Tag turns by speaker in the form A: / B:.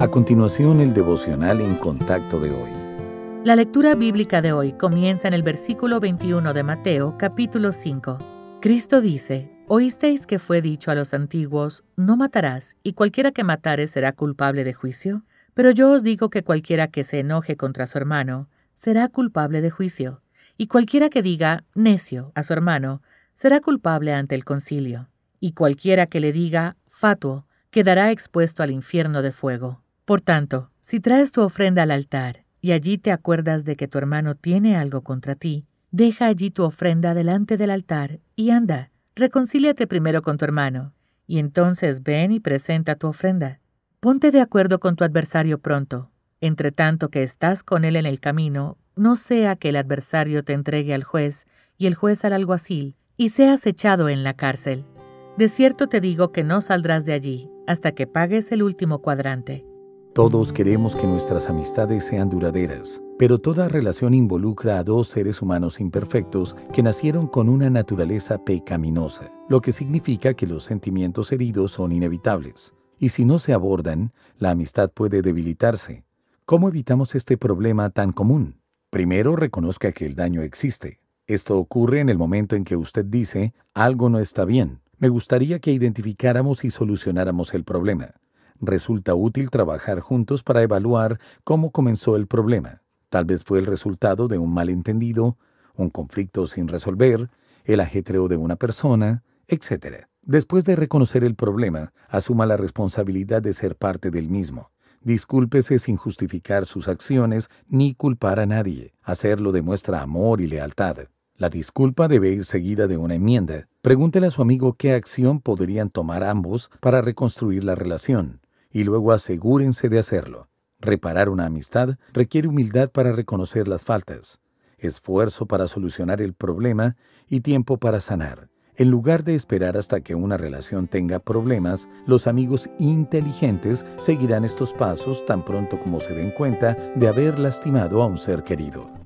A: A continuación, el devocional en contacto de hoy.
B: La lectura bíblica de hoy comienza en el versículo 21 de Mateo, capítulo 5. Cristo dice, Oísteis que fue dicho a los antiguos, no matarás, y cualquiera que matare será culpable de juicio. Pero yo os digo que cualquiera que se enoje contra su hermano, será culpable de juicio, y cualquiera que diga necio a su hermano, será culpable ante el concilio, y cualquiera que le diga fatuo, quedará expuesto al infierno de fuego. Por tanto, si traes tu ofrenda al altar y allí te acuerdas de que tu hermano tiene algo contra ti, deja allí tu ofrenda delante del altar y anda, reconcíliate primero con tu hermano, y entonces ven y presenta tu ofrenda. Ponte de acuerdo con tu adversario pronto. Entre tanto que estás con él en el camino, no sea que el adversario te entregue al juez y el juez al alguacil, y seas echado en la cárcel. De cierto te digo que no saldrás de allí hasta que pagues el último cuadrante.
A: Todos queremos que nuestras amistades sean duraderas, pero toda relación involucra a dos seres humanos imperfectos que nacieron con una naturaleza pecaminosa, lo que significa que los sentimientos heridos son inevitables. Y si no se abordan, la amistad puede debilitarse. ¿Cómo evitamos este problema tan común? Primero, reconozca que el daño existe. Esto ocurre en el momento en que usted dice, algo no está bien. Me gustaría que identificáramos y solucionáramos el problema resulta útil trabajar juntos para evaluar cómo comenzó el problema. Tal vez fue el resultado de un malentendido, un conflicto sin resolver, el ajetreo de una persona, etc. Después de reconocer el problema, asuma la responsabilidad de ser parte del mismo. Discúlpese sin justificar sus acciones ni culpar a nadie. Hacerlo demuestra amor y lealtad. La disculpa debe ir seguida de una enmienda. Pregúntele a su amigo qué acción podrían tomar ambos para reconstruir la relación y luego asegúrense de hacerlo. Reparar una amistad requiere humildad para reconocer las faltas, esfuerzo para solucionar el problema y tiempo para sanar. En lugar de esperar hasta que una relación tenga problemas, los amigos inteligentes seguirán estos pasos tan pronto como se den cuenta de haber lastimado a un ser querido.